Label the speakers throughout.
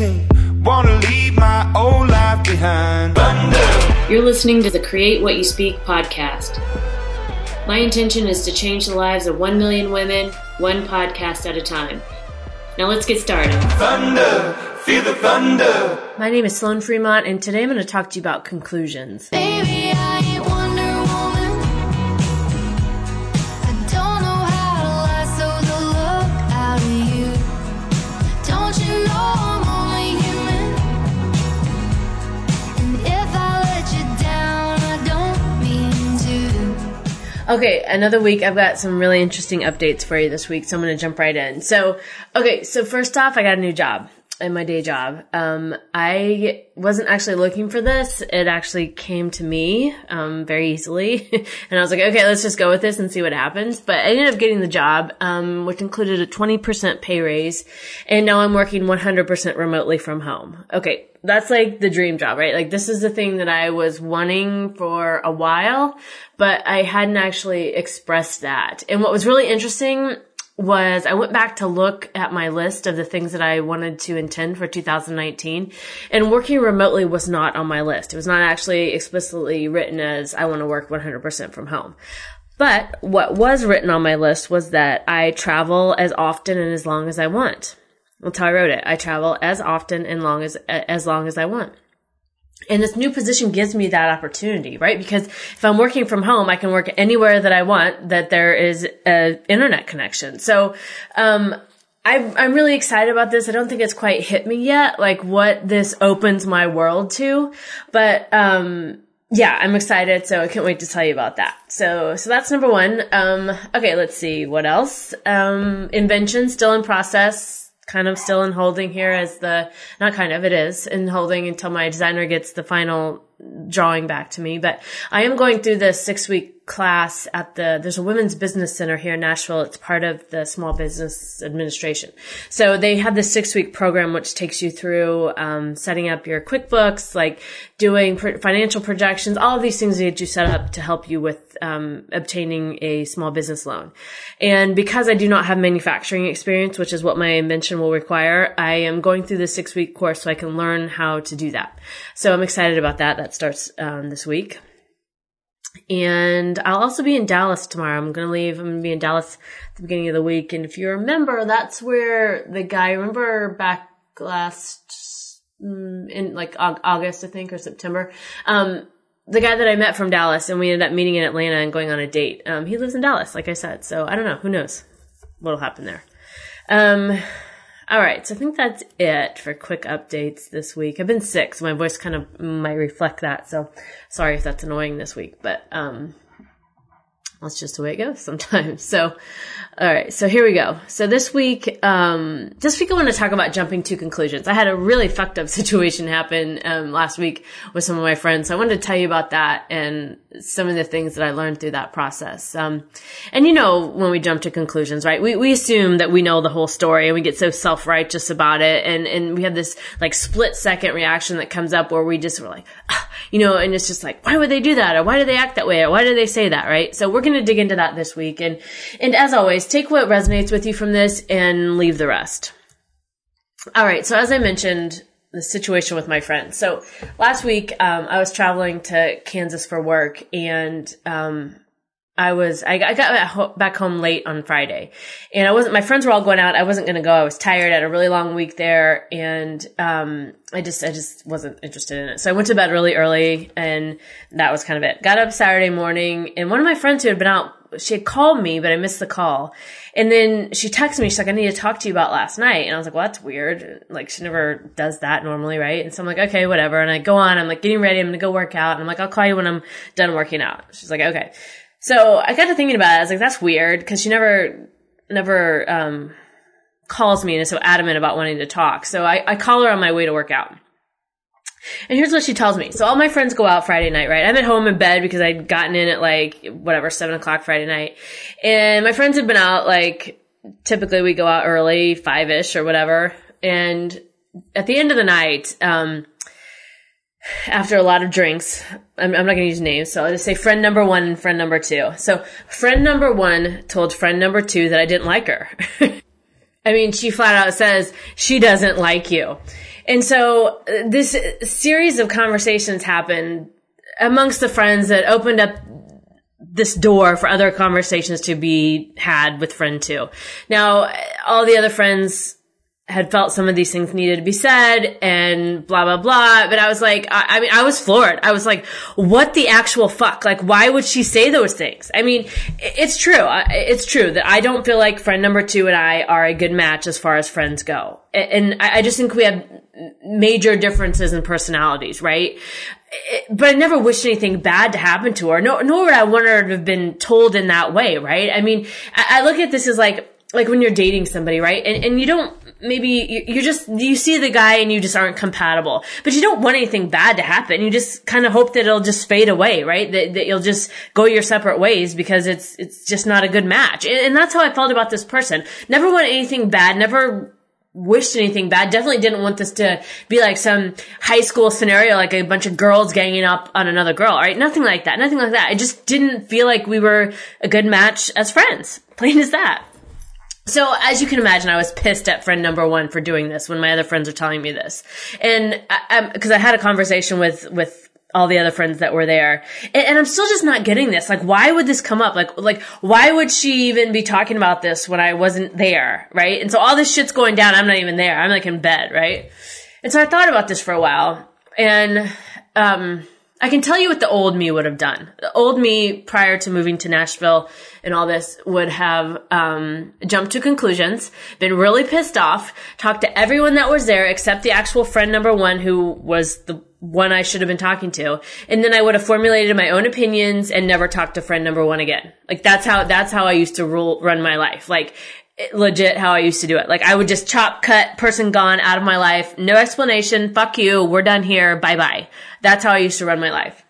Speaker 1: changing. Wanna leave my old life behind. Thunder.
Speaker 2: You're listening to the Create What You Speak podcast. My intention is to change the lives of 1 million women, one podcast at a time. Now let's get started.
Speaker 1: Thunder. Feel the thunder.
Speaker 2: My name is Sloan Fremont, and today I'm going to talk to you about conclusions.
Speaker 3: Baby,
Speaker 2: Okay, another week. I've got some really interesting updates for you this week, so I'm going to jump right in. So, okay, so first off, I got a new job in my day job. Um, I wasn't actually looking for this. It actually came to me, um, very easily. and I was like, okay, let's just go with this and see what happens. But I ended up getting the job, um, which included a 20% pay raise. And now I'm working 100% remotely from home. Okay. That's like the dream job, right? Like this is the thing that I was wanting for a while, but I hadn't actually expressed that. And what was really interesting was I went back to look at my list of the things that I wanted to intend for 2019 and working remotely was not on my list. It was not actually explicitly written as I want to work 100% from home. But what was written on my list was that I travel as often and as long as I want. That's how I wrote it. I travel as often and long as, as long as I want. And this new position gives me that opportunity, right? Because if I'm working from home, I can work anywhere that I want that there is an internet connection. So, um, I'm, I'm really excited about this. I don't think it's quite hit me yet, like what this opens my world to, but, um, yeah, I'm excited. So I can't wait to tell you about that. So, so that's number one. Um, okay, let's see what else. Um, invention still in process kind of still in holding here as the, not kind of, it is in holding until my designer gets the final drawing back to me. But I am going through the six week class at the, there's a women's business center here in Nashville. It's part of the small business administration. So they have this six week program, which takes you through, um, setting up your QuickBooks, like doing pr- financial projections, all of these things that you set up to help you with, um, obtaining a small business loan. And because I do not have manufacturing experience, which is what my invention will require, I am going through this six week course so I can learn how to do that. So I'm excited about that. That starts, um, this week. And I'll also be in Dallas tomorrow. I'm going to leave. I'm going to be in Dallas at the beginning of the week. And if you remember, that's where the guy, remember back last, mm, in like August, I think, or September, um, the guy that I met from Dallas and we ended up meeting in Atlanta and going on a date. Um, he lives in Dallas, like I said. So I don't know. Who knows what'll happen there. Um, all right. So I think that's it for quick updates this week. I've been sick, so my voice kind of might reflect that. So sorry if that's annoying this week, but, um, that's just the way it goes sometimes. So, all right. So here we go. So this week, um, this week I want to talk about jumping to conclusions. I had a really fucked up situation happen, um, last week with some of my friends. So I wanted to tell you about that and some of the things that I learned through that process. Um, and you know, when we jump to conclusions, right? We, we assume that we know the whole story and we get so self-righteous about it. And, and we have this like split second reaction that comes up where we just were like, ah, you know, and it's just like, why would they do that? Or why do they act that way? Or why do they say that? Right? So we're going to dig into that this week. And, and as always, take what resonates with you from this and leave the rest. All right. So as I mentioned, the situation with my friend. So last week, um, I was traveling to Kansas for work and, um, I was, I, I got back home late on Friday and I wasn't, my friends were all going out. I wasn't going to go. I was tired. I had a really long week there and, um, I just, I just wasn't interested in it. So I went to bed really early and that was kind of it. Got up Saturday morning and one of my friends who had been out, she had called me, but I missed the call. And then she texted me. She's like, I need to talk to you about last night. And I was like, well, that's weird. Like she never does that normally. Right. And so I'm like, okay, whatever. And I go on, I'm like getting ready. I'm going to go work out. And I'm like, I'll call you when I'm done working out. She's like, okay. So I got to thinking about it. I was like, that's weird because she never, never, um, calls me and is so adamant about wanting to talk. So I, I call her on my way to work out. And here's what she tells me. So all my friends go out Friday night, right? I'm at home in bed because I'd gotten in at like, whatever, seven o'clock Friday night. And my friends had been out like, typically we go out early, five-ish or whatever. And at the end of the night, um, after a lot of drinks, I'm, I'm not going to use names, so I'll just say friend number one and friend number two. So friend number one told friend number two that I didn't like her. I mean, she flat out says she doesn't like you. And so uh, this series of conversations happened amongst the friends that opened up this door for other conversations to be had with friend two. Now, all the other friends had felt some of these things needed to be said and blah, blah, blah. But I was like, I, I mean, I was floored. I was like, what the actual fuck? Like, why would she say those things? I mean, it's true. It's true that I don't feel like friend number two and I are a good match as far as friends go. And I just think we have major differences in personalities, right? but I never wished anything bad to happen to her. No, nor would I want her to have been told in that way, right? I mean, I, I look at this as like, like when you're dating somebody, right? And, and you don't, maybe you, just, you see the guy and you just aren't compatible, but you don't want anything bad to happen. You just kind of hope that it'll just fade away, right? That, that you'll just go your separate ways because it's, it's just not a good match. And, and that's how I felt about this person. Never want anything bad, never wished anything bad. Definitely didn't want this to be like some high school scenario, like a bunch of girls ganging up on another girl, right? Nothing like that. Nothing like that. I just didn't feel like we were a good match as friends. Plain as that. So as you can imagine, I was pissed at friend number one for doing this when my other friends are telling me this, and I, because I had a conversation with with all the other friends that were there, and, and I'm still just not getting this. Like, why would this come up? Like, like why would she even be talking about this when I wasn't there, right? And so all this shit's going down. I'm not even there. I'm like in bed, right? And so I thought about this for a while, and um, I can tell you what the old me would have done. The old me prior to moving to Nashville and all this would have um, jumped to conclusions, been really pissed off, talked to everyone that was there except the actual friend number one who was the one I should have been talking to, and then I would have formulated my own opinions and never talked to friend number one again. Like that's how that's how I used to rule run my life. Like legit how I used to do it. Like I would just chop, cut, person gone out of my life, no explanation. Fuck you. We're done here. Bye bye. That's how I used to run my life.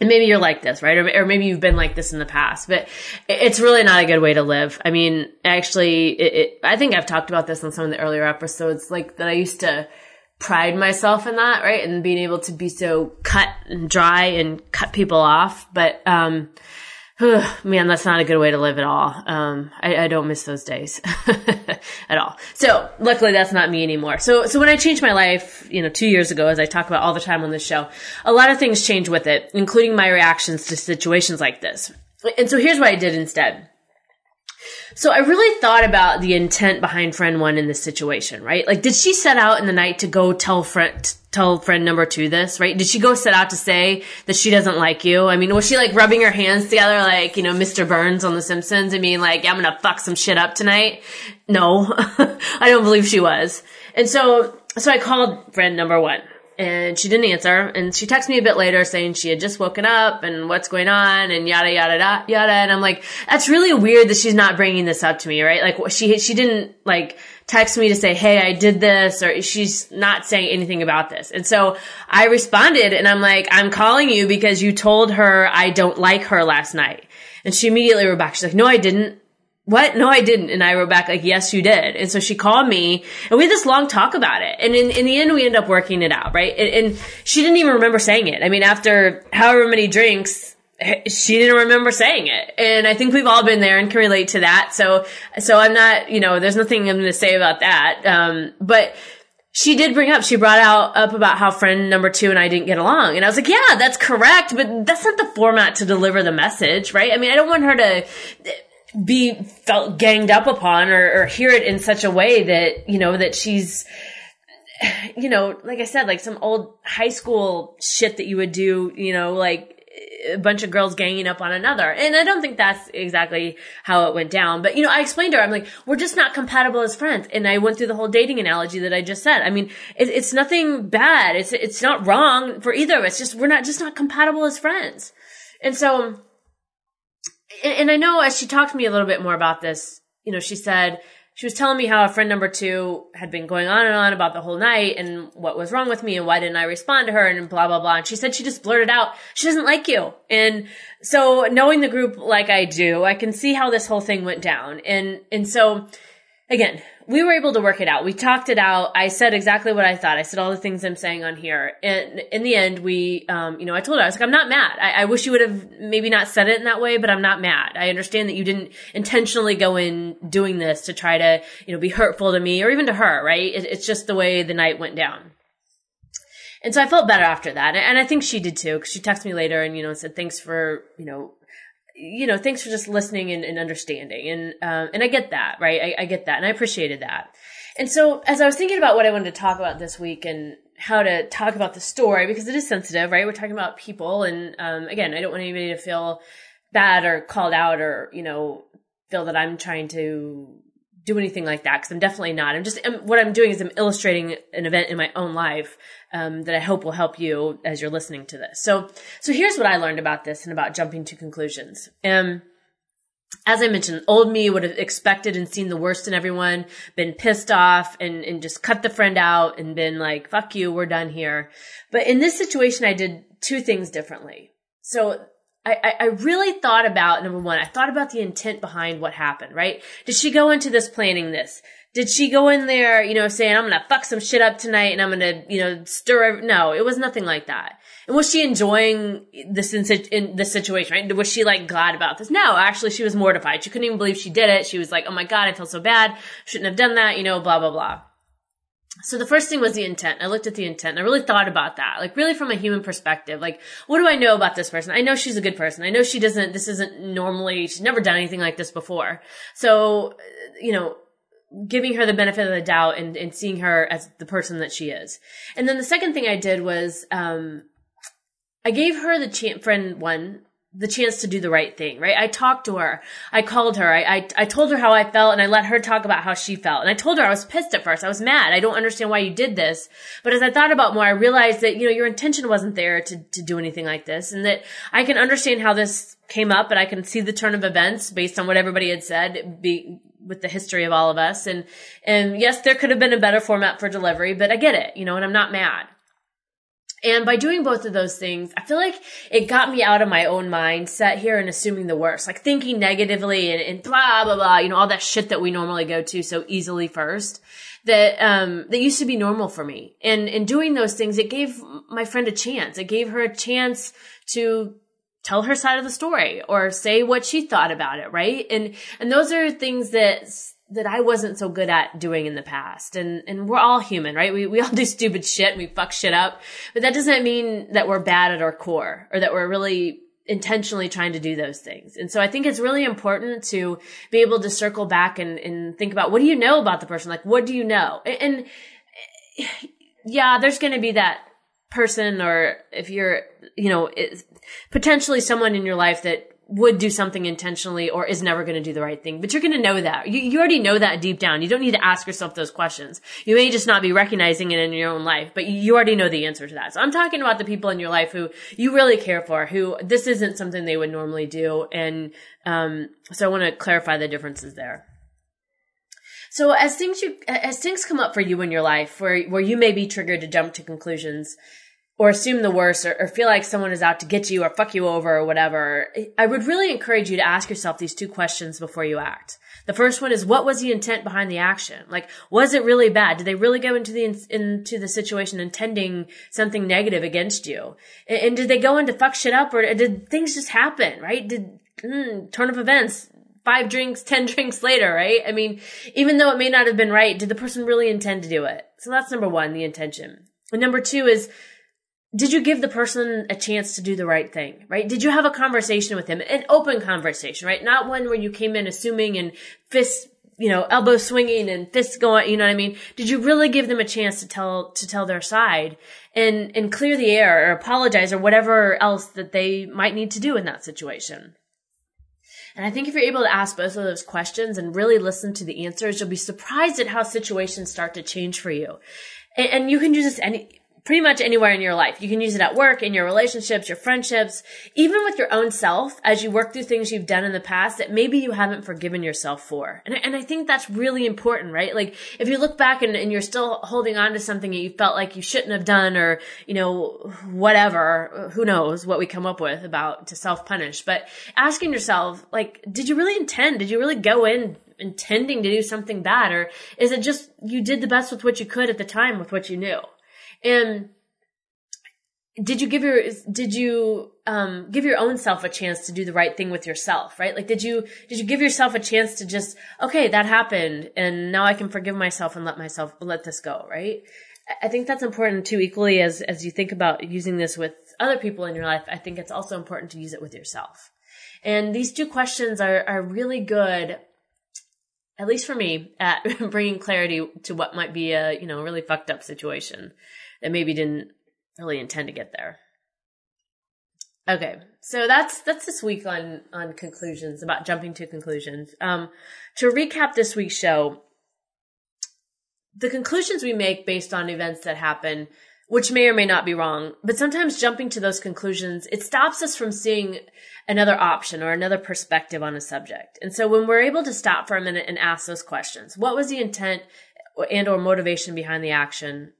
Speaker 2: And maybe you're like this, right? Or, or maybe you've been like this in the past, but it's really not a good way to live. I mean, actually, it, it, I think I've talked about this on some of the earlier episodes, like that I used to pride myself in that, right? And being able to be so cut and dry and cut people off. But, um, man, that's not a good way to live at all. Um, I, I don't miss those days at all. So luckily that's not me anymore. So, so when I changed my life, you know, two years ago, as I talk about all the time on this show, a lot of things changed with it, including my reactions to situations like this. And so here's what I did instead. So I really thought about the intent behind friend one in this situation, right? Like, did she set out in the night to go tell friend, tell friend number two this, right? Did she go set out to say that she doesn't like you? I mean, was she like rubbing her hands together like, you know, Mr. Burns on The Simpsons and being like, I'm gonna fuck some shit up tonight? No, I don't believe she was. And so, so I called friend number one and she didn't answer. And she texted me a bit later saying she had just woken up and what's going on and yada yada yada yada. And I'm like, that's really weird that she's not bringing this up to me, right? Like she she didn't like text me to say, hey, I did this, or she's not saying anything about this. And so I responded and I'm like, I'm calling you because you told her I don't like her last night. And she immediately wrote back. She's like, no, I didn't what? No, I didn't. And I wrote back like, yes, you did. And so she called me and we had this long talk about it. And in, in the end, we ended up working it out, right? And, and she didn't even remember saying it. I mean, after however many drinks, she didn't remember saying it. And I think we've all been there and can relate to that. So, so I'm not, you know, there's nothing I'm going to say about that. Um, but she did bring up, she brought out up about how friend number two and I didn't get along. And I was like, yeah, that's correct, but that's not the format to deliver the message, right? I mean, I don't want her to be felt ganged up upon or, or hear it in such a way that, you know, that she's, you know, like I said, like some old high school shit that you would do, you know, like a bunch of girls ganging up on another. And I don't think that's exactly how it went down. But, you know, I explained to her, I'm like, we're just not compatible as friends. And I went through the whole dating analogy that I just said. I mean, it, it's nothing bad. It's, it's not wrong for either of us. Just, we're not, just not compatible as friends. And so, and I know as she talked to me a little bit more about this, you know, she said, she was telling me how a friend number two had been going on and on about the whole night and what was wrong with me and why didn't I respond to her and blah, blah, blah. And she said she just blurted out, she doesn't like you. And so knowing the group like I do, I can see how this whole thing went down. And, and so again, we were able to work it out. We talked it out. I said exactly what I thought. I said all the things I'm saying on here. And in the end, we, um, you know, I told her, I was like, I'm not mad. I, I wish you would have maybe not said it in that way, but I'm not mad. I understand that you didn't intentionally go in doing this to try to, you know, be hurtful to me or even to her, right? It, it's just the way the night went down. And so I felt better after that. And I think she did too, because she texted me later and, you know, said, thanks for, you know, you know, thanks for just listening and, and understanding. And, um, and I get that, right? I, I get that. And I appreciated that. And so as I was thinking about what I wanted to talk about this week and how to talk about the story, because it is sensitive, right? We're talking about people. And, um, again, I don't want anybody to feel bad or called out or, you know, feel that I'm trying to do anything like that because I'm definitely not. I'm just I'm, what I'm doing is I'm illustrating an event in my own life um, that I hope will help you as you're listening to this. So so here's what I learned about this and about jumping to conclusions. Um, as I mentioned, old me would have expected and seen the worst in everyone, been pissed off and, and just cut the friend out and been like, fuck you, we're done here. But in this situation, I did two things differently. So I, I really thought about number one, I thought about the intent behind what happened, right? Did she go into this planning this? Did she go in there, you know, saying, I'm gonna fuck some shit up tonight and I'm gonna, you know, stir, no, it was nothing like that. And was she enjoying this in, in this situation, right? Was she like glad about this? No, actually she was mortified. She couldn't even believe she did it. She was like, oh my God, I feel so bad. Shouldn't have done that, you know, blah, blah, blah. So the first thing was the intent. I looked at the intent I really thought about that. Like really from a human perspective. Like, what do I know about this person? I know she's a good person. I know she doesn't, this isn't normally, she's never done anything like this before. So, you know, giving her the benefit of the doubt and, and seeing her as the person that she is. And then the second thing I did was, um, I gave her the chance, friend one, the chance to do the right thing, right? I talked to her. I called her. I, I, I told her how I felt and I let her talk about how she felt. And I told her I was pissed at first. I was mad. I don't understand why you did this. But as I thought about more, I realized that, you know, your intention wasn't there to, to do anything like this and that I can understand how this came up and I can see the turn of events based on what everybody had said be, with the history of all of us. And, and yes, there could have been a better format for delivery, but I get it, you know, and I'm not mad. And by doing both of those things, I feel like it got me out of my own mindset here and assuming the worst, like thinking negatively and, and blah, blah, blah, you know, all that shit that we normally go to so easily first that, um, that used to be normal for me. And in doing those things, it gave my friend a chance. It gave her a chance to tell her side of the story or say what she thought about it, right? And, and those are things that that I wasn't so good at doing in the past. And, and we're all human, right? We, we all do stupid shit and we fuck shit up, but that doesn't mean that we're bad at our core or that we're really intentionally trying to do those things. And so I think it's really important to be able to circle back and, and think about what do you know about the person? Like, what do you know? And, and yeah, there's going to be that person or if you're, you know, potentially someone in your life that would do something intentionally or is never going to do the right thing. But you're going to know that. You, you already know that deep down. You don't need to ask yourself those questions. You may just not be recognizing it in your own life, but you already know the answer to that. So I'm talking about the people in your life who you really care for, who this isn't something they would normally do. And, um, so I want to clarify the differences there. So as things you, as things come up for you in your life where, where you may be triggered to jump to conclusions, or assume the worst or, or, feel like someone is out to get you or fuck you over or whatever, I would really encourage you to ask yourself these two questions before you act. The first one is what was the intent behind the action? Like, was it really bad? Did they really go into the into the situation intending something negative against you? And, and did they go into fuck shit up or did things just happen? Right? Did mm, turn of events? Five drinks, ten drinks later, right? I mean, even though it may not have been right, did the person really intend to do it? So that's number one, the intention. And number two is did you give the person a chance to do the right thing, right? Did you have a conversation with him, an open conversation, right? Not one where you came in assuming and fist, you know, elbow swinging and fists going, you know what I mean? Did you really give them a chance to tell, to tell their side and, and clear the air or apologize or whatever else that they might need to do in that situation? And I think if you're able to ask both of those questions and really listen to the answers, you'll be surprised at how situations start to change for you. And, and you can do this any, pretty much anywhere in your life. You can use it at work, in your relationships, your friendships, even with your own self as you work through things you've done in the past that maybe you haven't forgiven yourself for. And, I- and I think that's really important, right? Like if you look back and, and you're still holding on to something that you felt like you shouldn't have done or, you know, whatever, who knows what we come up with about to self punish, but asking yourself, like, did you really intend? Did you really go in intending to do something bad or is it just you did the best with what you could at the time with what you knew? And did you give your did you um give your own self a chance to do the right thing with yourself right? Like did you did you give yourself a chance to just okay that happened and now i can forgive myself and let myself let this go right? I- think that's important too equally as as you think about using this with other people in your life i think it's also important to use it with yourself. And these two questions are are really good at least for me at bringing clarity to what might be a you know really fucked up situation that maybe didn't really intend to get there. Okay, so that's that's this week on on conclusions about jumping to conclusions. Um, to recap this week's show, the conclusions we make based on events that happen, which may or may not be wrong, but sometimes jumping to those conclusions, it stops us from seeing another option or another perspective on a subject. And so when we're able to stop for a minute and ask those questions, what was the intent and or motivation behind the action?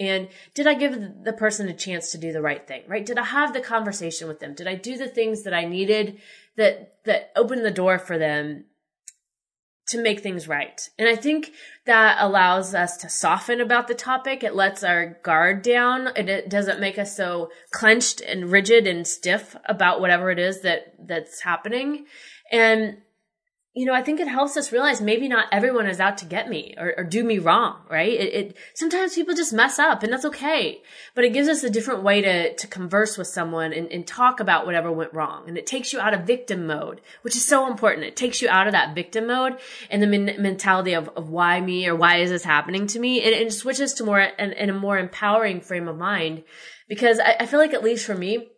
Speaker 2: And did I give the person a chance to do the right thing? Right? Did I have the conversation with them? Did I do the things that I needed that that opened the door for them to make things right? And I think that allows us to soften about the topic. It lets our guard down. It, it doesn't make us so clenched and rigid and stiff about whatever it is that that's happening. And you know, I think it helps us realize maybe not everyone is out to get me or, or do me wrong, right? It, it, sometimes people just mess up and that's okay. But it gives us a different way to, to converse with someone and, and talk about whatever went wrong. And it takes you out of victim mode, which is so important. It takes you out of that victim mode and the men- mentality of, of why me or why is this happening to me? And, and switches to more, and, a more empowering frame of mind. Because I, I feel like at least for me,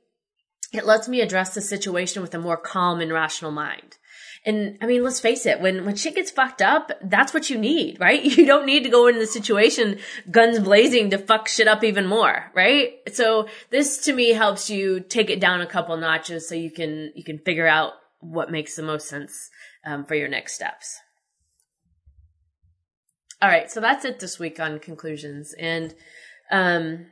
Speaker 2: it lets me address the situation with a more calm and rational mind. And I mean, let's face it, when, when shit gets fucked up, that's what you need, right? You don't need to go into the situation guns blazing to fuck shit up even more, right? So this to me helps you take it down a couple notches so you can, you can figure out what makes the most sense um, for your next steps. All right. So that's it this week on conclusions. And, um,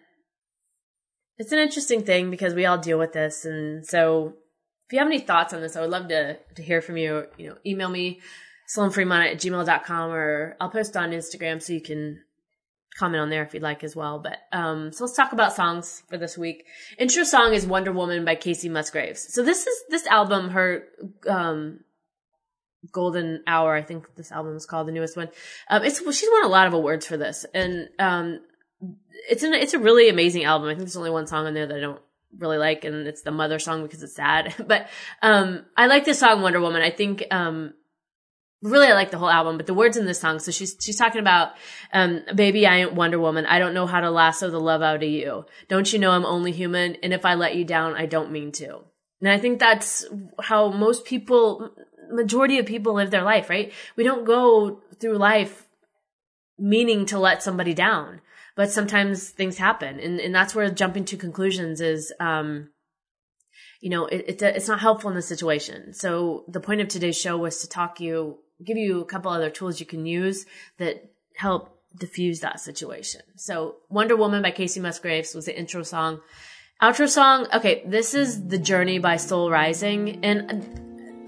Speaker 2: it's an interesting thing because we all deal with this. And so if you have any thoughts on this, I would love to, to hear from you. You know, email me, sloanfremont at gmail.com, or I'll post on Instagram so you can comment on there if you'd like as well. But, um, so let's talk about songs for this week. Intro song is Wonder Woman by Kacey Musgraves. So this is, this album, her, um, Golden Hour, I think this album is called the newest one. Um, it's, well, she's won a lot of awards for this. And, um, it's an, it's a really amazing album. I think there's only one song on there that I don't really like, and it's the mother song because it's sad. but um, I like this song Wonder Woman. I think um, really I like the whole album, but the words in this song. So she's she's talking about, um, baby, I ain't Wonder Woman. I don't know how to lasso the love out of you. Don't you know I'm only human? And if I let you down, I don't mean to. And I think that's how most people, majority of people live their life, right? We don't go through life meaning to let somebody down but sometimes things happen. And, and that's where jumping to conclusions is um you know it, it, it's not helpful in the situation. So the point of today's show was to talk you give you a couple other tools you can use that help diffuse that situation. So wonder woman by kacey musgraves was the intro song. Outro song? Okay this is the journey by sol rising. And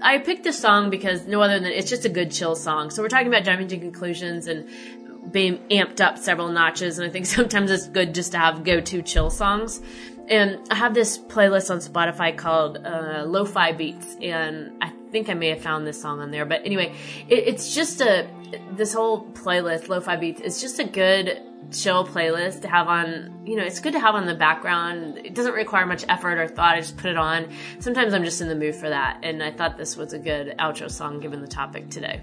Speaker 2: I picked this song because no other than it's just a good chill song. So we're talking about jumping to conclusions and being amped up several notches. And I think sometimes it's good just to have go to chill songs. And I have this playlist on Spotify called uh, Lo-Fi Beats, and I think I may have found this song on there. But anyway, it, it's just a this whole playlist, Lo-Fi Beats, is just a good chill playlist to have on. You know, it's good to have on the background. It doesn't require much effort or thought. I just put it on. Sometimes I'm just in the mood for that, and I thought this was a good outro song given the topic today.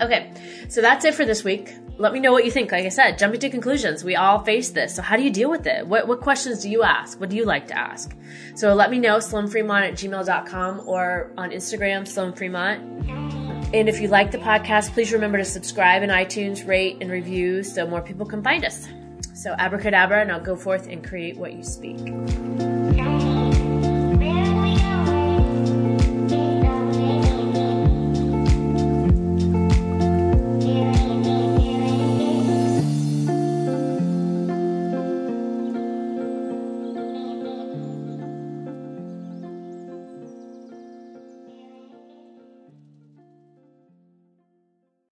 Speaker 2: Okay, so that's it for this week. Let me know what you think. Like I said, jumping to conclusions. We all face this. So how do you deal with it? What, what questions do you ask? What do you like to ask? So let me know, sloanfremont at gmail.com or on Instagram, sloanfremont. And if you like the podcast, please remember to subscribe in iTunes, rate, and review so more people can find us. So abracadabra, now go forth and create what you speak.